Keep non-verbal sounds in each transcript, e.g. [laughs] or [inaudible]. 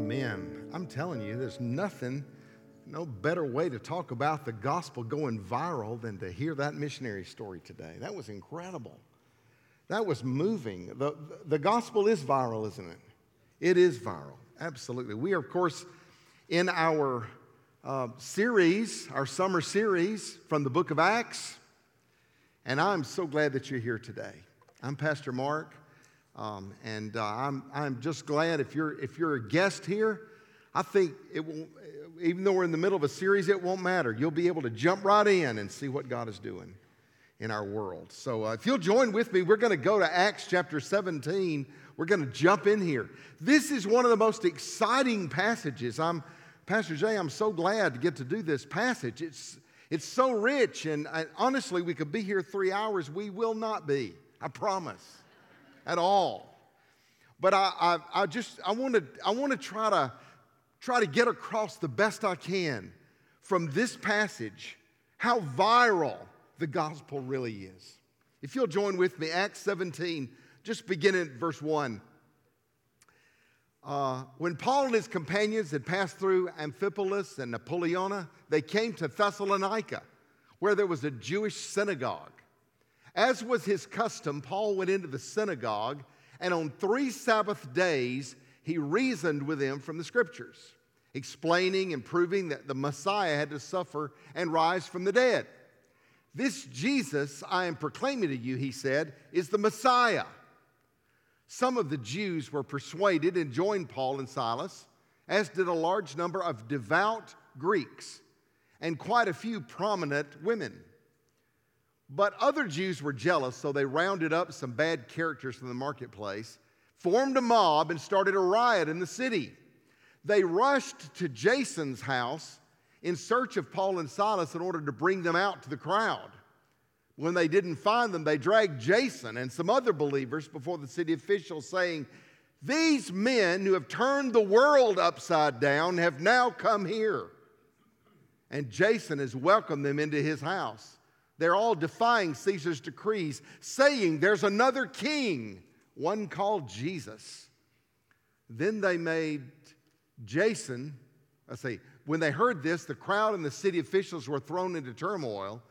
Amen. I'm telling you, there's nothing, no better way to talk about the gospel going viral than to hear that missionary story today. That was incredible. That was moving. The, the gospel is viral, isn't it? It is viral, absolutely. We are, of course, in our uh, series, our summer series from the book of Acts, and I'm so glad that you're here today. I'm Pastor Mark. Um, and uh, I'm, I'm just glad if you're, if you're a guest here, I think it won't, even though we're in the middle of a series, it won't matter. You'll be able to jump right in and see what God is doing in our world. So uh, if you'll join with me, we're going to go to Acts chapter 17. We're going to jump in here. This is one of the most exciting passages. I'm, Pastor Jay, I'm so glad to get to do this passage. It's, it's so rich, and I, honestly, we could be here three hours. We will not be, I promise at all. But I, I, I just I want to I want to try to try to get across the best I can from this passage how viral the gospel really is. If you'll join with me, Acts 17, just begin at verse 1. Uh, when Paul and his companions had passed through Amphipolis and Apollonia, they came to Thessalonica, where there was a Jewish synagogue. As was his custom, Paul went into the synagogue, and on three Sabbath days, he reasoned with them from the scriptures, explaining and proving that the Messiah had to suffer and rise from the dead. This Jesus I am proclaiming to you, he said, is the Messiah. Some of the Jews were persuaded and joined Paul and Silas, as did a large number of devout Greeks and quite a few prominent women. But other Jews were jealous, so they rounded up some bad characters from the marketplace, formed a mob, and started a riot in the city. They rushed to Jason's house in search of Paul and Silas in order to bring them out to the crowd. When they didn't find them, they dragged Jason and some other believers before the city officials, saying, These men who have turned the world upside down have now come here. And Jason has welcomed them into his house. They're all defying Caesar's decrees, saying there's another king, one called Jesus. Then they made Jason, I say, when they heard this, the crowd and the city officials were thrown into turmoil.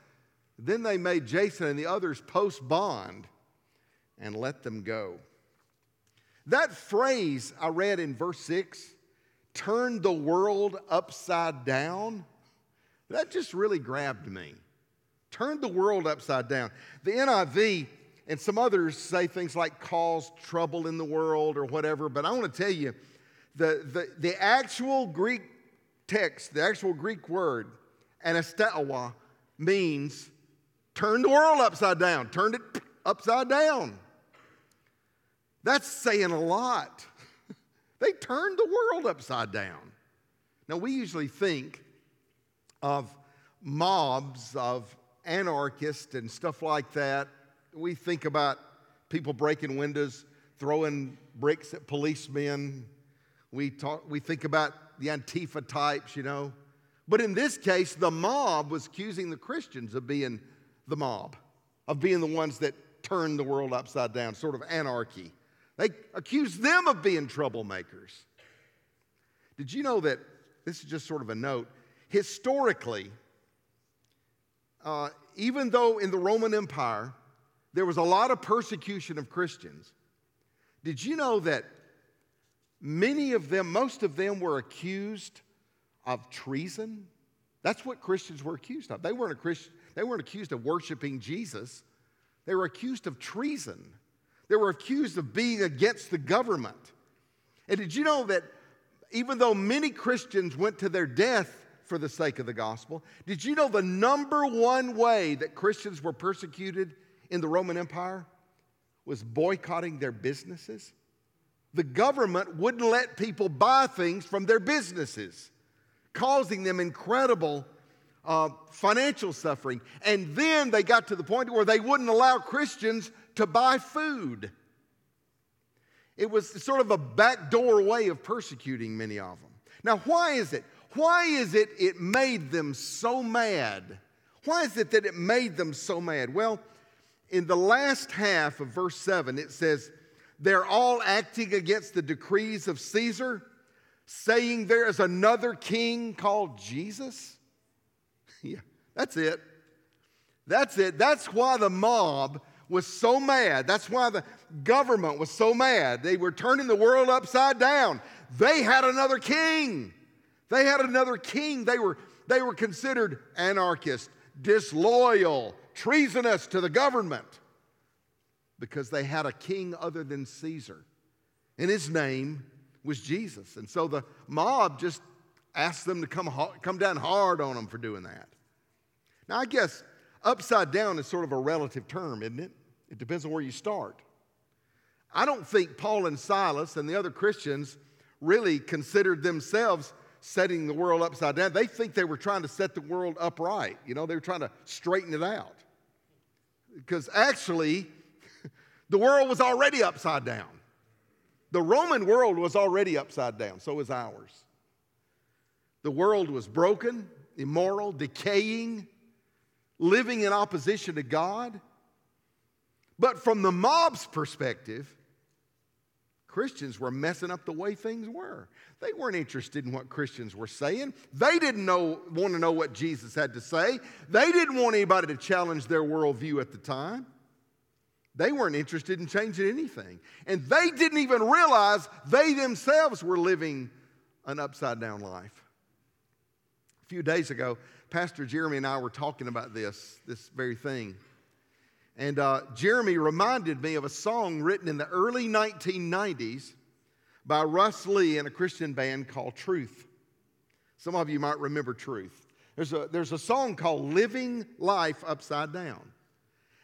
Then they made Jason and the others post bond and let them go. That phrase I read in verse 6, turned the world upside down, that just really grabbed me. Turned the world upside down. The NIV and some others say things like caused trouble in the world or whatever, but I want to tell you the, the, the actual Greek text, the actual Greek word, anastatoo, means turn the world upside down, turned it upside down. That's saying a lot. [laughs] they turned the world upside down. Now, we usually think of mobs of anarchists and stuff like that. We think about people breaking windows, throwing bricks at policemen. We, talk, we think about the Antifa types, you know. But in this case, the mob was accusing the Christians of being the mob, of being the ones that turned the world upside down, sort of anarchy. They accused them of being troublemakers. Did you know that? This is just sort of a note. Historically, uh, even though in the Roman Empire there was a lot of persecution of Christians, did you know that many of them, most of them, were accused of treason? That's what Christians were accused of. They weren't, a Christian, they weren't accused of worshiping Jesus, they were accused of treason. They were accused of being against the government. And did you know that even though many Christians went to their death for the sake of the gospel. Did you know the number one way that Christians were persecuted in the Roman Empire was boycotting their businesses? The government wouldn't let people buy things from their businesses, causing them incredible uh, financial suffering. And then they got to the point where they wouldn't allow Christians to buy food. It was sort of a backdoor way of persecuting many of them. Now, why is it? Why is it it made them so mad? Why is it that it made them so mad? Well, in the last half of verse 7, it says, They're all acting against the decrees of Caesar. saying there is another king called Jesus? [laughs] yeah, that's it. That's it. That's why the mob was so mad. That's why the government was so mad. They were turning the world upside down. They had another king. They had another king. They were, they were considered anarchist, disloyal, treasonous to the government because they had a king other than Caesar. And his name was Jesus. And so the mob just asked them to come, come down hard on them for doing that. Now, I guess upside down is sort of a relative term, isn't it? It depends on where you start. I don't think Paul and Silas and the other Christians really considered themselves setting the world upside down. They think they were trying to set the world upright. You know, they were trying to straighten it out. Because actually, [laughs] the world was already upside down. The Roman world was already upside down, so was ours. The world was broken, immoral, decaying, living in opposition to God. But from the mob's perspective, Christians were messing up the way things were. They weren't interested in what Christians were saying. They didn't know, want to know what Jesus had to say. They didn't want anybody to challenge their worldview at the time. They weren't interested in changing anything. And they didn't even realize they themselves were living an upside down life. A few days ago, Pastor Jeremy and I were talking about this, this very thing. And uh, Jeremy reminded me of a song written in the early 1990s by Russ Lee and a Christian band called Truth. Some of you might remember Truth. There's a, there's a song called Living Life Upside Down.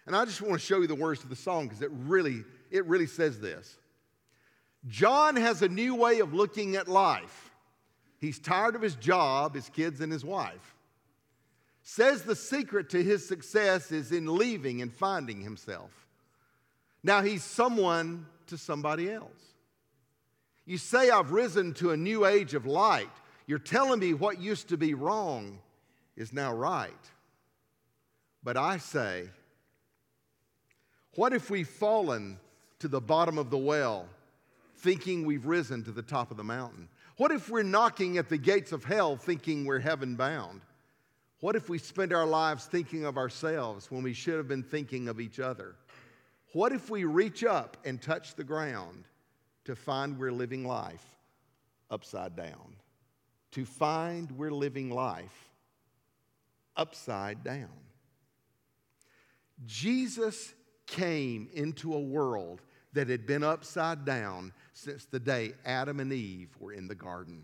And I just want to show you the words of the song because it really, it really says this. John has a new way of looking at life. He's tired of his job, his kids, and his wife says the secret to his success is in leaving and finding himself. Now he's someone to somebody else. You say, I've risen to a new age of light. You're telling me what used to be wrong is now right. But I say, what if we've fallen to the bottom of the well, thinking we've risen to the top of the mountain? What if we're knocking at the gates of hell, thinking we're heaven bound? What if we spend our lives thinking of ourselves when we should have been thinking of each other? What if we reach up and touch the ground to find we're living life upside down? To find we're living life upside down. Jesus came into a world that had been upside down since the day Adam and Eve were in the garden.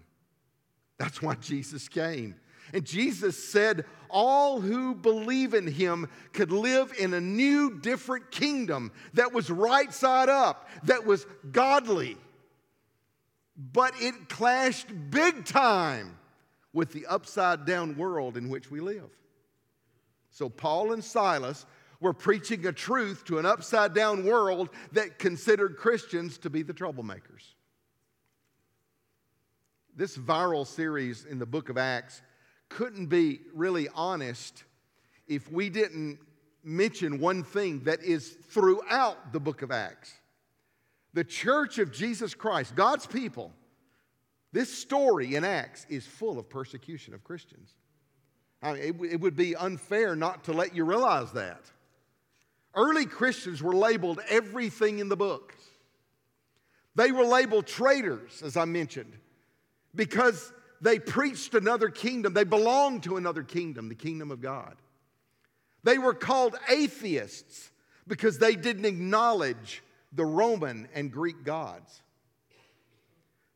That's why Jesus came. And Jesus said, All who believe in him could live in a new, different kingdom that was right side up, that was godly. But it clashed big time with the upside down world in which we live. So, Paul and Silas were preaching a truth to an upside down world that considered Christians to be the troublemakers. This viral series in the book of Acts couldn't be really honest if we didn't mention one thing that is throughout the book of Acts. The church of Jesus Christ, God's people, this story in Acts is full of persecution of Christians. I mean, it, it would be unfair not to let you realize that. Early Christians were labeled everything in the book. They were labeled traitors, as I mentioned, because they preached another kingdom. They belonged to another kingdom, the kingdom of God. They were called atheists because they didn't acknowledge the Roman and Greek gods.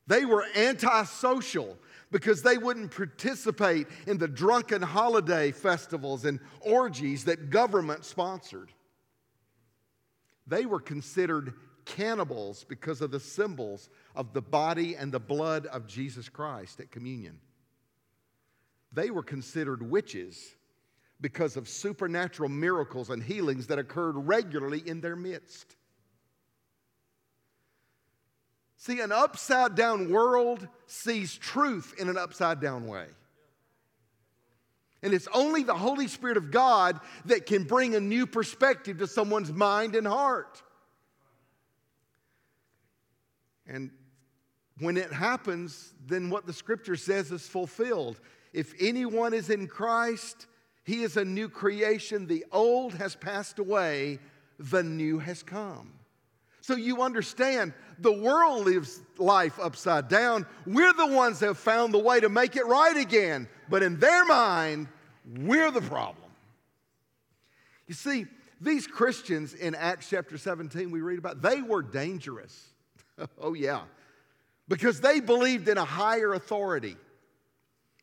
They were antisocial because they wouldn't participate in the drunken holiday festivals and orgies that government sponsored. They were considered cannibals because of the symbols of the body and the blood of Jesus Christ at communion. They were considered witches because of supernatural miracles and healings that occurred regularly in their midst. See, an upside down world sees truth in an upside down way. And it's only the Holy Spirit of God that can bring a new perspective to someone's mind and heart. And when it happens, then what the scripture says is fulfilled. If anyone is in Christ, he is a new creation. The old has passed away, the new has come. So you understand, the world lives life upside down. We're the ones that have found the way to make it right again. But in their mind, we're the problem. You see, these Christians in Acts chapter 17 we read about, they were dangerous. [laughs] oh, yeah. Because they believed in a higher authority.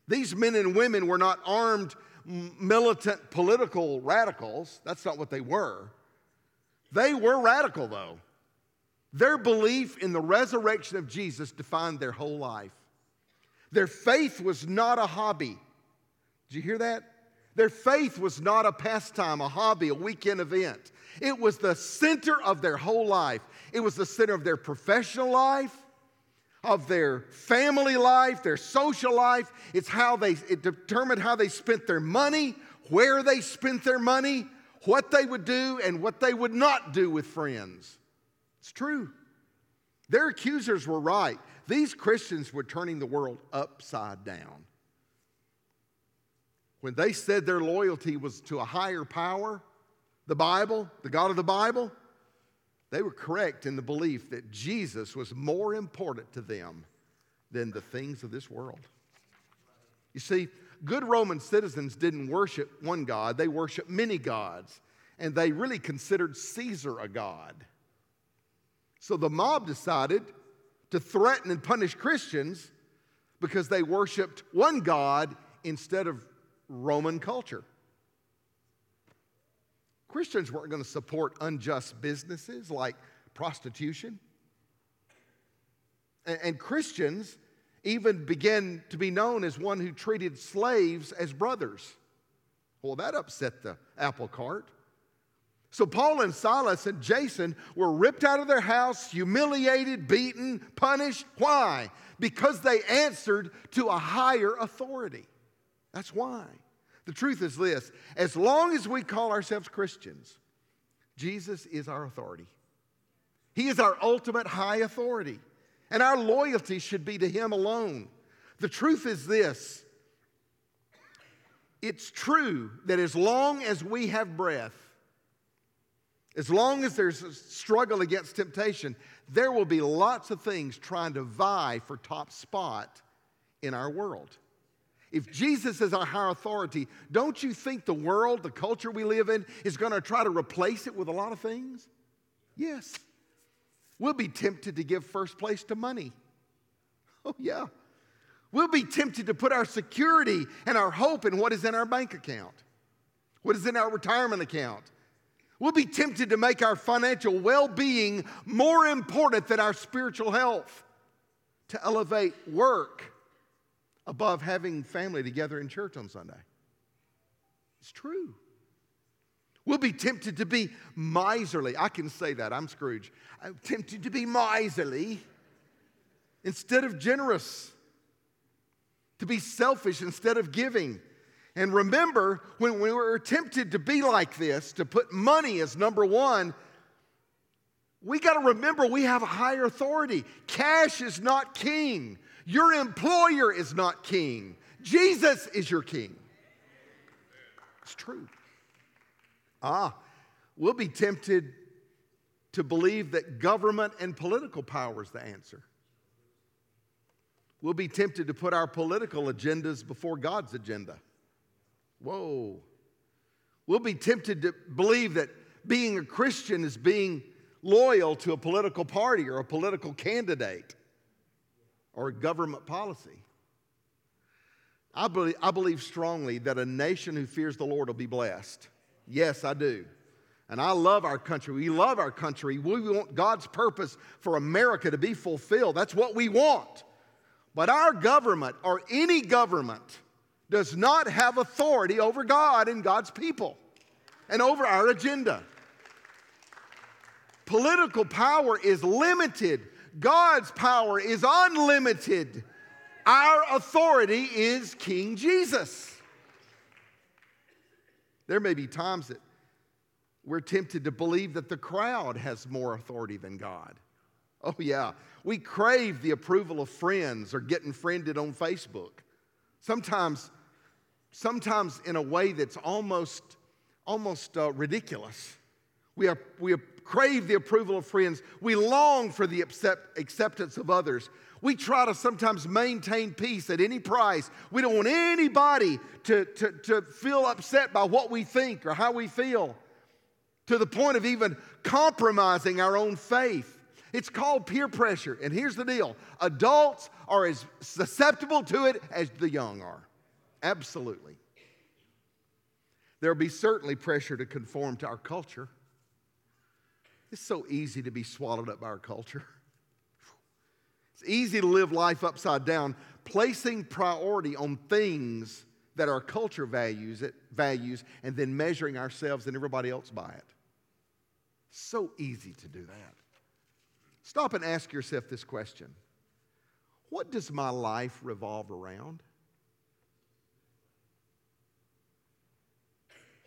These men and women were not armed, militant, political radicals. That's not what they were. They were radical, though. Their belief in the resurrection of Jesus defined their whole life. Their faith was not a hobby. Did you hear that? Their faith was not a pastime, a hobby, a weekend event. It was the center of their whole life. It was the center of their professional life, of their family life, their social life. It's how they it determined how they spent their money, where they spent their money, what they would do and what they would not do with friends. It's true. Their accusers were right. These Christians were turning the world upside down. When they said their loyalty was to a higher power, the Bible, the God of the Bible, they were correct in the belief that Jesus was more important to them than the things of this world. You see, good Roman citizens didn't worship one God, they worshiped many gods, and they really considered Caesar a god. So the mob decided to threaten and punish Christians because they worshiped one God instead of Roman culture. Christians weren't going to support unjust businesses like prostitution. And, Christians even began to be known as one who treated slaves as brothers. Well, that upset the apple cart. So Paul and Silas and Jason were ripped out of their house, humiliated, beaten, punished. Why? Because they answered to a higher authority. That's why. The truth is this as long as we call ourselves Christians, Jesus is our authority. He is our ultimate high authority, and our loyalty should be to Him alone. The truth is this it's true that as long as we have breath, as long as there's a struggle against temptation, there will be lots of things trying to vie for top spot in our world. If Jesus is our higher authority, don't you think the world, the culture we live in, is going to try to replace it with a lot of things? Yes. We'll be tempted to give first place to money. [laughs] Oh, yeah. We'll be tempted to put our security and our hope in what is in our bank account, what is in our retirement account, We'll be tempted to make our financial well being more important than our spiritual health, to elevate work above having family together in church on Sunday. It's true. We'll be tempted to be miserly. I can say that. I'm Scrooge. I'm tempted to be miserly instead of generous, to be selfish instead of giving and remember, when we were tempted to be like this, to put money as number one, we got to remember we have a higher authority. Cash is not king, your employer is not king. Jesus is your king. It's true. Ah, we'll be tempted to believe that government and political power is the answer. We'll be tempted to put our political agendas before God's agenda. Whoa. We'll be tempted to believe that being a Christian is being loyal to a political party or a political candidate or government policy. I believe, I believe strongly that a nation who fears the Lord will be blessed. Yes, I do. And I love our country. We love our country. We want God's purpose for America to be fulfilled. That's what we want. But our government, or any government, does not have authority over God and God's people and over our agenda. Political power is limited, God's power is unlimited. Our authority is King Jesus. There may be times that we're tempted to believe that the crowd has more authority than God. Oh, yeah. We crave the approval of friends or getting friended on Facebook. Sometimes, sometimes in a way that's almost, almost uh, ridiculous. We, are, we crave the approval of friends. We long for the accept, acceptance of others. We try to sometimes maintain peace at any price. We don't want anybody to, to, to feel upset by what we think or how we feel, to the point of even compromising our own faith. It's called peer pressure. And here's the deal adults are as susceptible to it as the young are. Absolutely. There'll be certainly pressure to conform to our culture. It's so easy to be swallowed up by our culture. [laughs] It's easy to live life upside down, placing priority on things that our culture values, it, values and then measuring ourselves and everybody else by it. So easy to do that. Stop and ask yourself this question What does my life revolve around?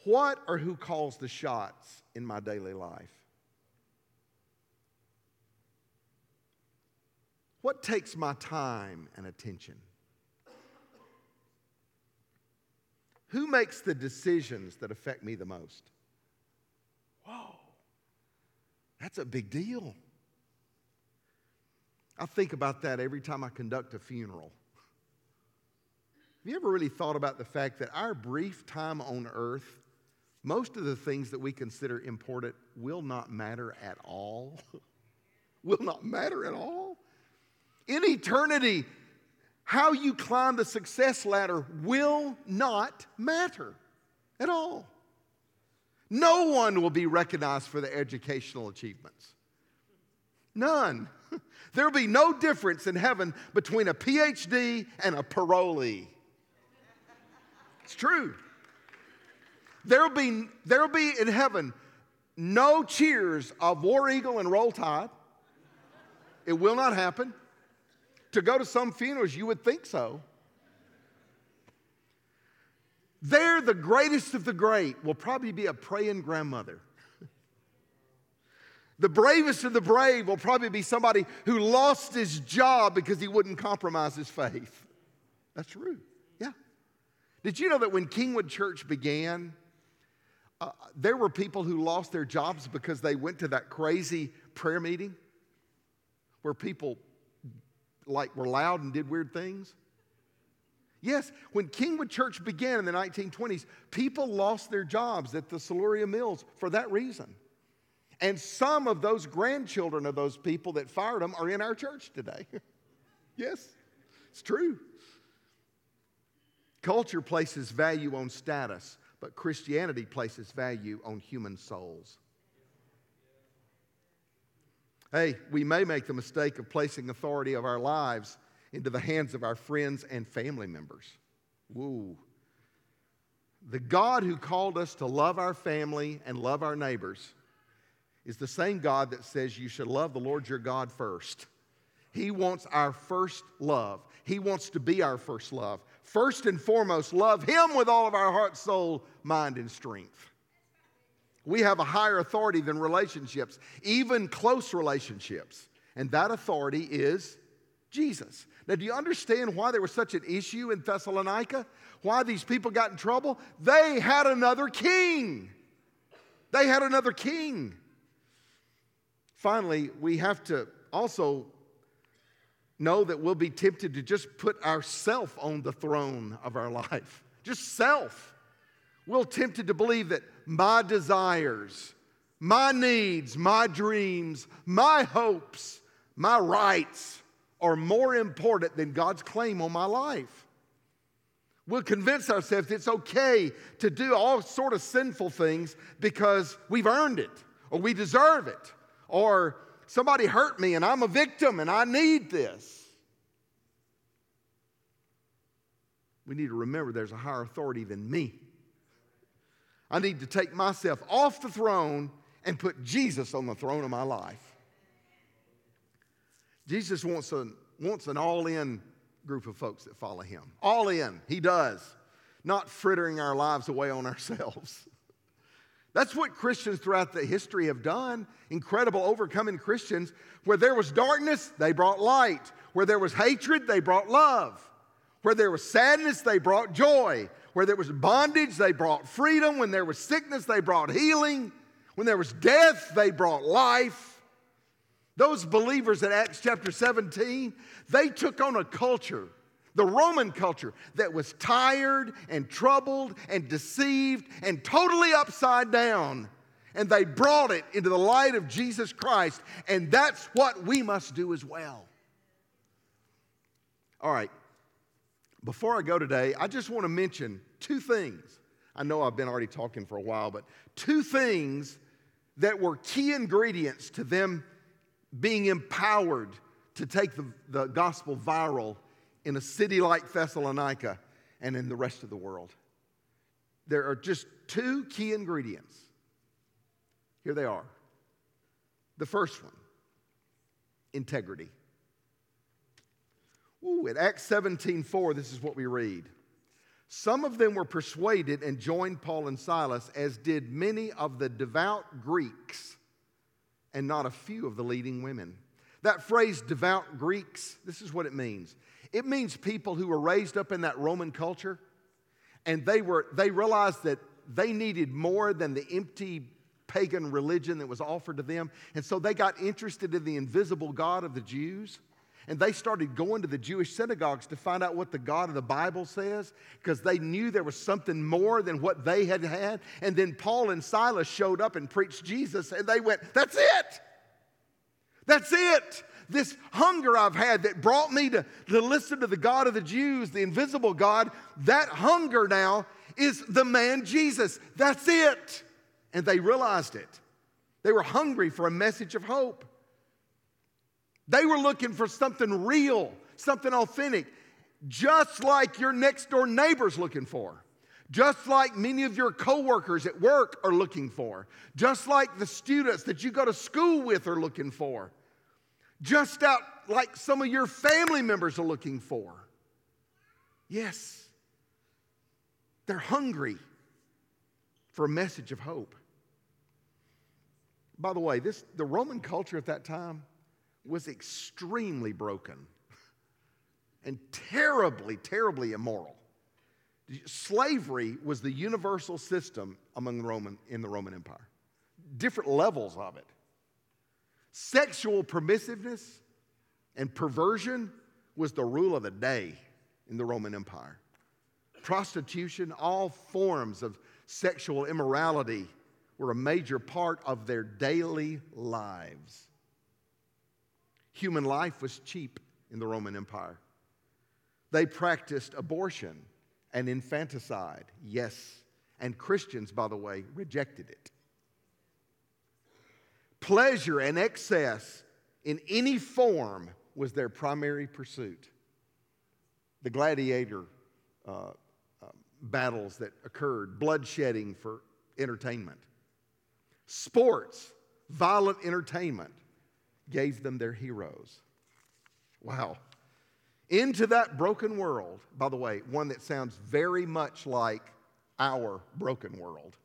What or who calls the shots in my daily life? What takes my time and attention? Who makes the decisions that affect me the most? Whoa, that's a big deal. I think about that every time I conduct a funeral. Have you ever really thought about the fact that our brief time on earth, most of the things that we consider important will not matter at all? [laughs] will not matter at all? In eternity, how you climb the success ladder will not matter at all. No one will be recognized for their educational achievements. None. [laughs] There'll be no difference in heaven between a PhD and a parolee. It's true. There'll be, there'll be in heaven no cheers of War Eagle and Roll Tide. It will not happen. To go to some funerals, you would think so. There, the greatest of the great will probably be a praying grandmother. [laughs] The bravest of the brave will probably be somebody who lost his job because he wouldn't compromise his faith. That's true. Yeah. Did you know that when Kingwood Church began, uh, there were people who lost their jobs because they went to that crazy prayer meeting where people like were loud and did weird things? Yes, when Kingwood Church began in the 1920s, people lost their jobs at the Siluria Mills for that reason. And some of those grandchildren of those people that fired them are in our church today. [laughs] yes, it's true. Culture places value on status, but Christianity places value on human souls. Hey, we may make the mistake of placing authority of our lives into the hands of our friends and family members. Woo. The God who called us to love our family and love our neighbors is the same God that says you should love the Lord your God first. He wants our first love. He wants to be our first love. First and foremost, love Him with all of our heart, soul, mind, and strength. We have a higher authority than relationships, even close relationships. And that authority is Jesus. Now, do you understand why there was such an issue in Thessalonica? Why these people got in trouble? They had another king. They had another king. Finally, we have to also know that we'll be tempted to just put ourself on the throne of our life. Just self. We're tempted to believe that my desires, my needs, my dreams, my hopes, my rights are more important than God's claim on my life. We'll convince ourselves it's okay to do all sort of sinful things because we've earned it or we deserve it or somebody hurt me and I'm a victim and I need this. We need to remember there's a higher authority than me. I need to take myself off the throne and put Jesus on the throne of my life. Jesus wants, a, wants an all in group of folks that follow him. All in, he does. Not frittering our lives away on [laughs] ourselves. That's what Christians throughout the history have done. Incredible overcoming Christians. Where there was darkness, they brought light. Where there was hatred, they brought love. Where there was sadness, they brought joy. Where there was bondage, they brought freedom. When there was sickness, they brought healing. When there was death, they brought life. Those believers in Acts chapter 17, they took on a culture the Roman culture that was tired and troubled and deceived and totally upside down. And they brought it into the light of Jesus Christ. And that's what we must do as well. All right. Before I go today, I just want to mention two things. I know I've been already talking for a while, but two things that were key ingredients to them being empowered to take the, the gospel viral in a city like Thessalonica and in the rest of the world. There are just two key ingredients. Here they are. The first one integrity. Ooh, at Acts 17 4, this is what we read. Some of them were persuaded and joined Paul and Silas, as did many of the devout Greeks, and not a few of the leading women. That phrase, devout Greeks, this is what it means it means people who were raised up in that Roman culture and they, were, they realized that they needed more than the empty pagan religion that was offered to them. And so they got interested in the invisible God of the Jews. And they started going to the Jewish synagogues to find out what the God of the Bible says because they knew there was something more than what they had had. And then Paul and Silas showed up and preached Jesus, and they went, That's it! That's it! this hunger I've had that brought me to, to listen to the God of the Jews, the invisible God, that hunger now is the man Jesus. That's it. And they realized it. They were hungry for a message of hope. They were looking for something real, something authentic, just like your next door neighbor's looking for. Just like many of your coworkers at work are looking for, just like the students that you go to school with are looking for just out like some of your family members are looking for. Yes, they're hungry for a message of hope. By the way, this, the Roman culture at that time was extremely broken and terribly, terribly immoral. Slavery was the universal system among the Roman, in the Roman Empire, different levels of it. Sexual permissiveness and perversion was the rule of the day in the Roman Empire. Prostitution, all forms of sexual immorality were a major part of their daily lives. Human life was cheap in the Roman Empire. They practiced abortion and infanticide, yes, and Christians, by the way, rejected it pleasure and excess in any form was their primary pursuit. The gladiator uh, uh, battles that occurred, bloodshedding for entertainment, sports, violent entertainment gave them their heroes. Wow. Into that broken world, by the way, one that sounds very much like our broken world.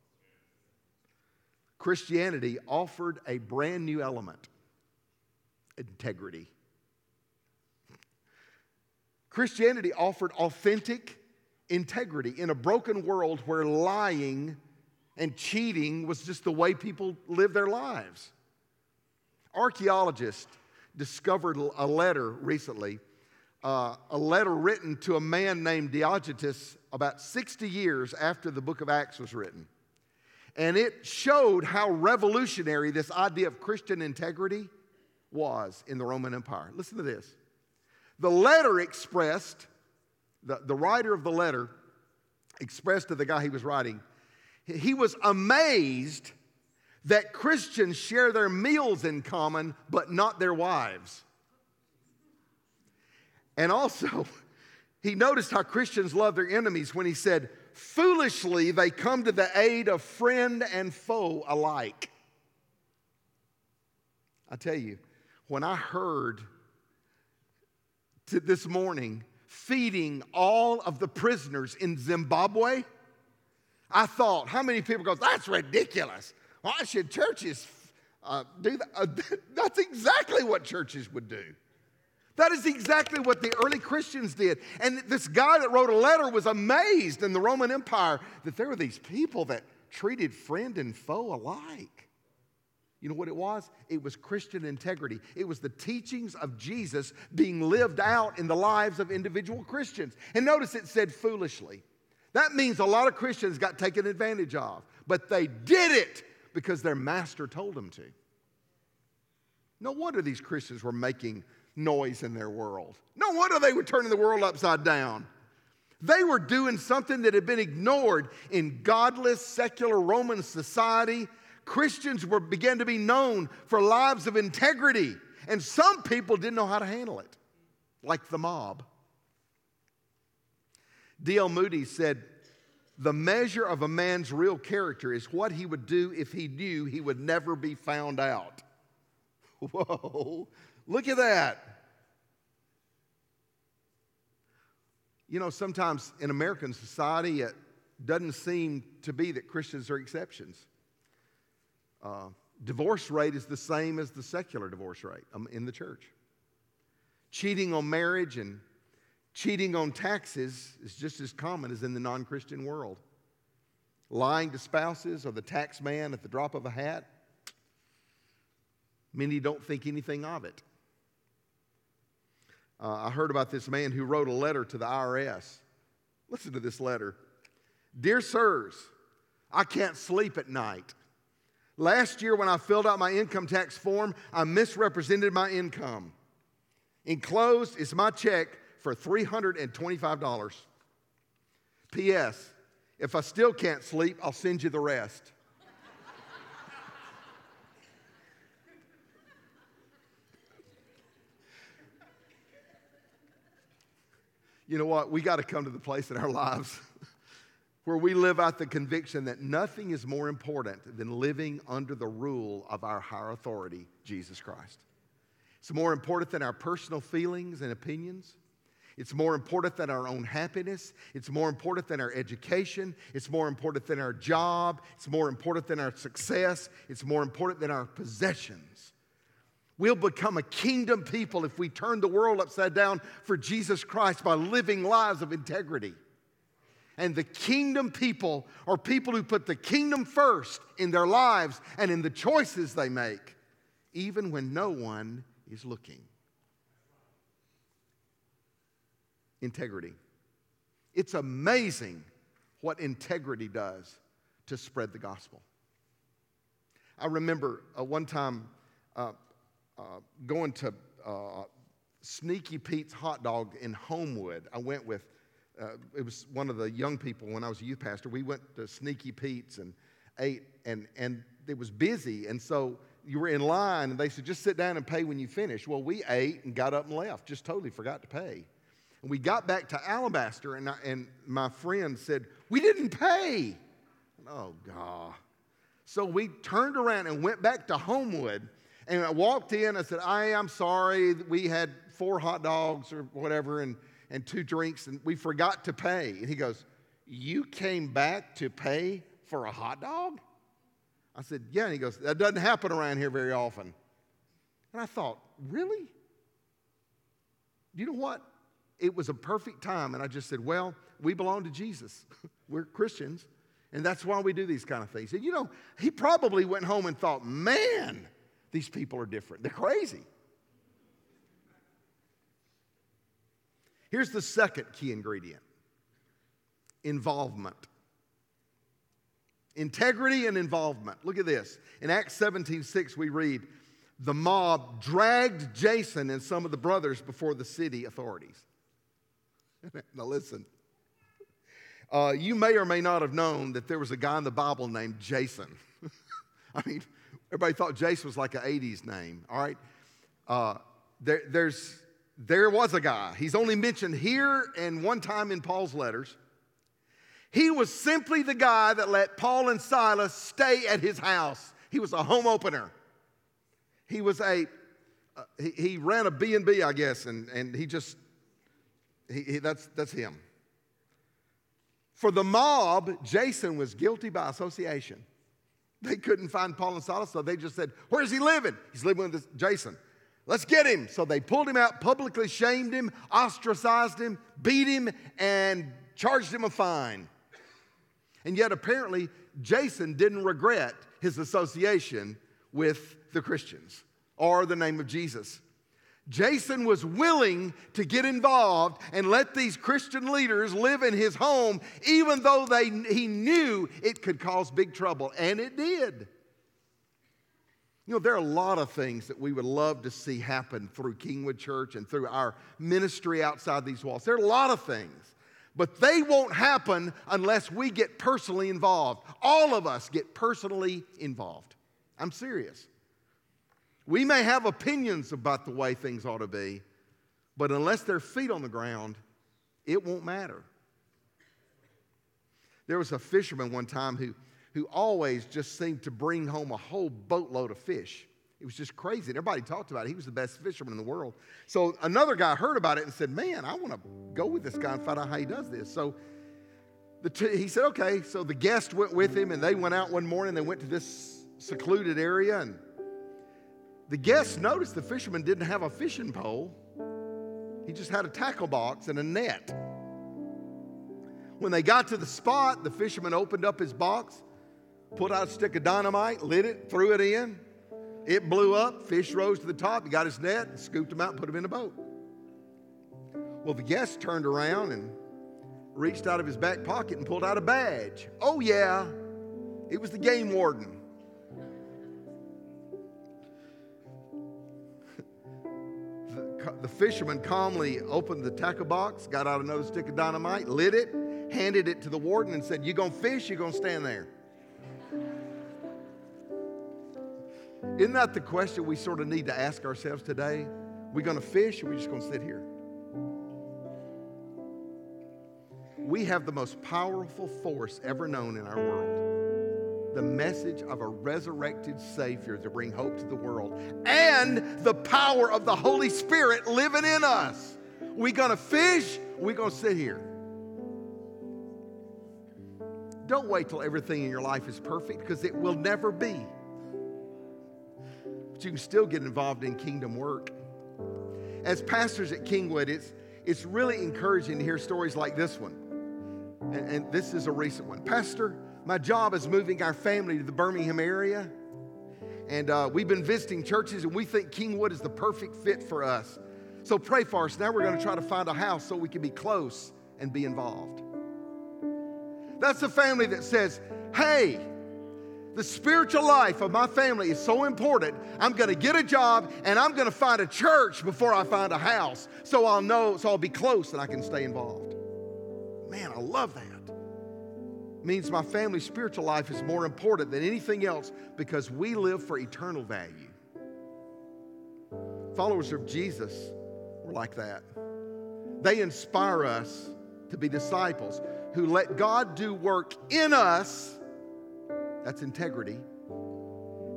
Christianity offered a brand new element integrity. Christianity offered authentic integrity in a broken world where lying and cheating was just the way people live their lives. Archaeologists discovered a letter recently, uh, a letter written to a man named Diognetus about 60 years after the book of Acts was written. And it showed how revolutionary this idea of Christian integrity was in the Roman Empire. Listen to this. The letter expressed, the, the writer of the letter expressed to the guy he was writing, he was amazed that Christians share their meals in common, but not their wives. And also, [laughs] he noticed how Christians love their enemies when he said, Foolishly, they come to the aid of friend and foe alike. I tell you, when I heard this morning feeding all of the prisoners in Zimbabwe, I thought, how many people go, that's ridiculous. Why should churches uh, do that? Uh, [laughs] that's exactly what churches would do. That is exactly what the early Christians did. And this guy that wrote a letter was amazed in the Roman Empire that there were these people that treated friend and foe alike. You know what it was? It was Christian integrity. It was the teachings of Jesus being lived out in the lives of individual Christians. And notice it said foolishly. That means a lot of Christians got taken advantage of, but they did it because their master told them to. No wonder these Christians were making noise in their world. No wonder they were turning the world upside down. They were doing something that had been ignored in godless, secular Roman society. Christians were, began to be known for lives of integrity, and some people didn't know how to handle it, like the mob. D.L. Moody said, The measure of a man's real character is what he would do if he knew he would never be found out. [laughs] Whoa, look at that. You know, sometimes in American society, it doesn't seem to be that Christians are exceptions. Uh, divorce rate is the same as the secular divorce rate um, in the church. Cheating on marriage and Cheating on taxes is just as common as in the non Christian world. Lying to spouses or the tax man at the drop of a hat, many don't think anything of it. Uh, I heard about this man who wrote a letter to the IRS. Listen to this letter Dear sirs, I can't sleep at night. Last year, when I filled out my income tax form, I misrepresented my income. Enclosed is my check for $325. P.S. If I still can't sleep, I'll send you the rest. you know what? We got to come to the place in our [laughs] lives where we live out the conviction that nothing is more important than living under the rule of our higher authority, Jesus Christ. It's more important than our personal feelings and opinions. It's more important than our own happiness. It's more important than our education. It's more important than our job. It's more important than our success. It's more important than our possessions. We'll become a kingdom people if we turn the world upside down for Jesus Christ by living lives of integrity. And the kingdom people are people who put the kingdom first in their lives and in the choices they make, even when no one is looking. Integrity. It's amazing what integrity does to spread the gospel. I remember uh, one time uh, uh, going to uh, Sneaky Pete's Hot Dog in Homewood. I went with, uh, it was one of the young people when I was a youth pastor. We went to Sneaky Pete's and ate, and, and it was busy. And so you were in line, and they said, just sit down and pay when you finish. Well, we ate and got up and left, just totally forgot to pay. And we got back to Alabaster, and, I, and my friend said, We didn't pay. Oh, God. So we turned around and went back to Homewood. And I walked in. I said, I am sorry. We had four hot dogs or whatever and, and two drinks, and we forgot to pay. And he goes, You came back to pay for a hot dog? I said, Yeah. And he goes, That doesn't happen around here very often. And I thought, Really? Do you know what? It was a perfect time. And I just said, Well, we belong to Jesus. [laughs] We're Christians. And that's why we do these kind of things. And you know, he probably went home and thought, Man, these people are different. They're crazy. Here's the second key ingredient involvement. Integrity and involvement. Look at this. In Acts 17 6, we read, The mob dragged Jason and some of the brothers before the city authorities. [laughs] now, listen. Uh, you may or may not have known that there was a guy in the Bible named Jason. [laughs] I mean, everybody thought Jason was like an 80s name, all right? Uh, there, there's, there was a guy. He's only mentioned here and one time in Paul's letters. He was simply the guy that let Paul and Silas stay at his house. He was a home opener. He was a, uh, he, he ran a B&B, I guess, and, and he just he, he, that's, that's him. For the mob, Jason was guilty by association. They couldn't find Paul and Silas, so they just said, Where's he living? He's living with Jason. Let's get him. So they pulled him out, publicly shamed him, ostracized him, beat him, and charged him a fine. And yet, apparently, Jason didn't regret his association with the Christians or the name of Jesus. Jason was willing to get involved and let these Christian leaders live in his home, even though they, he knew it could cause big trouble, and it did. You know, there are a lot of things that we would love to see happen through Kingwood Church and through our ministry outside these walls. There are a lot of things, but they won't happen unless we get personally involved. All of us get personally involved. I'm serious. We may have opinions about the way things ought to be, but unless their feet on the ground, it won't matter. There was a fisherman one time who, who always just seemed to bring home a whole boatload of fish. It was just crazy. And Everybody talked about it. He was the best fisherman in the world. So another guy heard about it and said, Man, I want to go with this guy and find out how he does this. So t- he said, Okay. So the guest went with him and they went out one morning. They went to this secluded area and the guests noticed the fisherman didn't have a fishing pole, he just had a tackle box and a net. When they got to the spot, the fisherman opened up his box, pulled out a stick of dynamite, lit it, threw it in. It blew up, fish rose to the top, he got his net, and scooped them out, and put them in the boat. Well, the guest turned around and reached out of his back pocket and pulled out a badge. Oh, yeah, it was the game warden. The fisherman calmly opened the tackle box, got out another stick of dynamite, lit it, handed it to the warden, and said, You gonna fish? You gonna stand there? Isn't that the question we sort of need to ask ourselves today? We gonna fish or we just gonna sit here? We have the most powerful force ever known in our world the message of a resurrected Savior to bring hope to the world and the power of the Holy Spirit living in us. We gonna fish, we gonna sit here. Don't wait till everything in your life is perfect because it will never be. But you can still get involved in kingdom work. As pastors at Kingwood, it's, it's really encouraging to hear stories like this one. And, and this is a recent one. Pastor, my job is moving our family to the Birmingham area. And uh, we've been visiting churches, and we think Kingwood is the perfect fit for us. So pray for us. Now we're going to try to find a house so we can be close and be involved. That's a family that says, hey, the spiritual life of my family is so important. I'm going to get a job and I'm going to find a church before I find a house so I'll know, so I'll be close and I can stay involved. Man, I love that means my family's spiritual life is more important than anything else because we live for eternal value. Followers of Jesus were like that. They inspire us to be disciples who let God do work in us, that's integrity,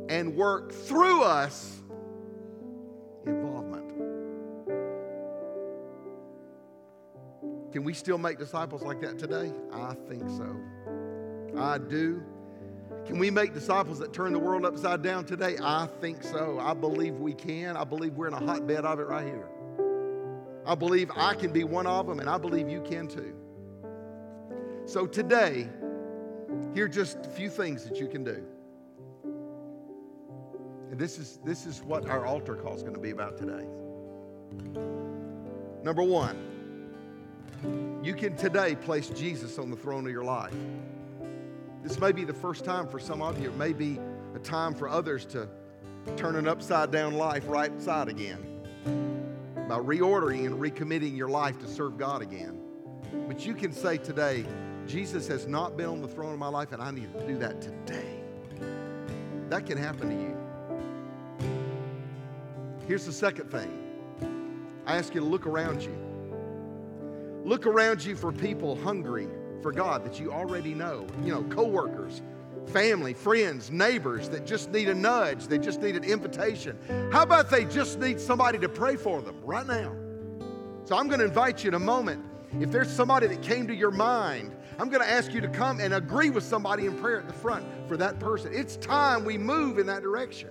and work through us, involvement. Can we still make disciples like that today? I think so. I do. Can we make disciples that turn the world upside down today? I think so. I believe we can. I believe we're in a hotbed of it right here. I believe I can be one of them, and I believe you can too. So today, here are just a few things that you can do. And this is, this is what our altar call is going to be about today. Number one, you can today place Jesus on the throne of your life. This may be the first time for some of you. It may be a time for others to turn an upside down life right side again by reordering and recommitting your life to serve God again. But you can say today, Jesus has not been on the throne of my life, and I need to do that today. That can happen to you. Here's the second thing I ask you to look around you. Look around you for people hungry for God that you already know, you know, coworkers, family, friends, neighbors that just need a nudge, they just need an invitation. How about they just need somebody to pray for them right now? So I'm going to invite you in a moment. If there's somebody that came to your mind, I'm going to ask you to come and agree with somebody in prayer at the front for that person. It's time we move in that direction.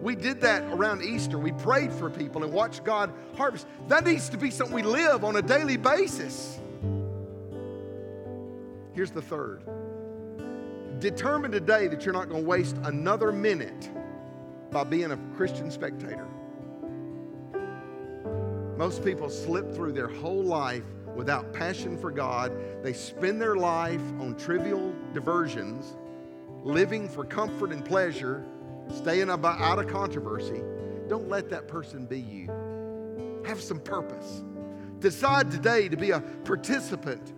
We did that around Easter. We prayed for people and watched God harvest. That needs to be something we live on a daily basis. Here's the third determine today that you're not going to waste another minute by being a Christian spectator. Most people slip through their whole life without passion for God. They spend their life on trivial diversions, living for comfort and pleasure, staying out of controversy. Don't let that person be you. Have some purpose. Decide today to be a participant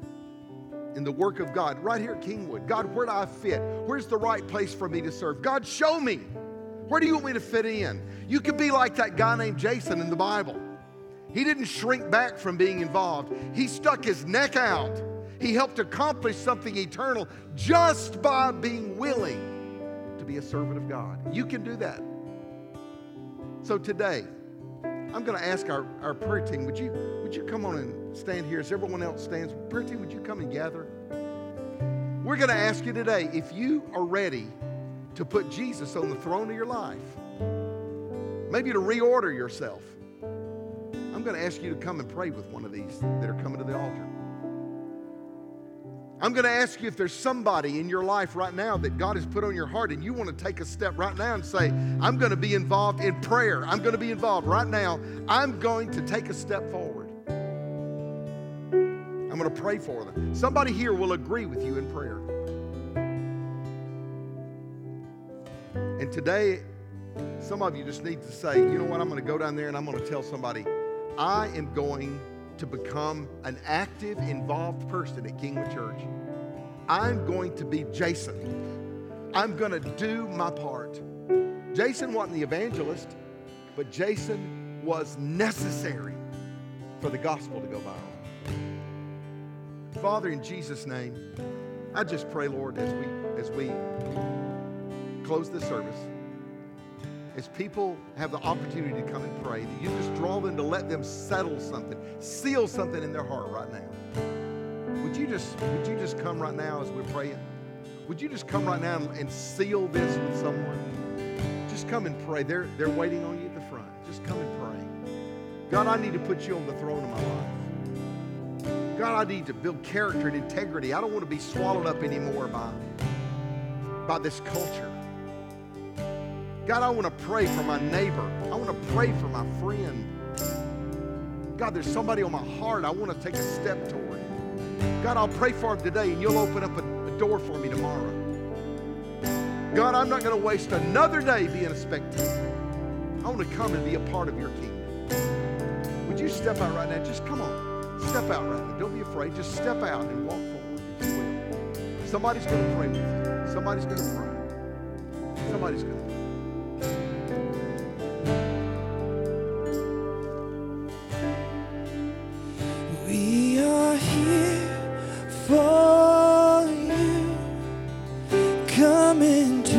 in the work of God right here at Kingwood. God, where do I fit? Where's the right place for me to serve? God, show me. Where do you want me to fit in? You could be like that guy named Jason in the Bible. He didn't shrink back from being involved, he stuck his neck out. He helped accomplish something eternal just by being willing to be a servant of God. You can do that. So today, I'm going to ask our, our prayer team, would you, would you come on and stand here as everyone else stands? Prayer team, would you come and gather? We're going to ask you today if you are ready to put Jesus on the throne of your life, maybe to reorder yourself I'm going to ask you to come and pray with one of these that are coming to the altar. I'm going to ask you if there's somebody in your life right now that God has put on your heart and you want to take a step right now and say, I'm going to be involved in prayer. I'm going to be involved right now. I'm going to take a step forward. I'm going to pray for them. Somebody here will agree with you in prayer. And today, some of you just need to say, you know what, I'm going to go down there and I'm going to tell somebody, I am going to become an active, involved person at Kingwood Church. I'm going to be Jason. I'm going to do my part. Jason wasn't the evangelist, but Jason was necessary for the gospel to go viral. Father, in Jesus' name, I just pray, Lord, as we as we close this service as people have the opportunity to come and pray, that you just draw them to let them settle something, seal something in their heart right now. Would you just would you just come right now as we're praying? Would you just come right now and seal this with someone? Just come and pray. They're they're waiting on you at the front. Just come and pray. God, I need to put you on the throne of my life. God, I need to build character and integrity. I don't want to be swallowed up anymore by, by this culture. God, I want to pray for my neighbor. I want to pray for my friend. God, there's somebody on my heart I want to take a step toward. God, I'll pray for him today and you'll open up a, a door for me tomorrow. God, I'm not going to waste another day being a spectator. I want to come and be a part of your kingdom. Would you step out right now? Just come on. Step out now. Don't be afraid. Just step out and walk forward if you will. Somebody's going to pray with you. Somebody's going to pray. Somebody's going to pray. In Jesus' name. Thank you for coming.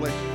You.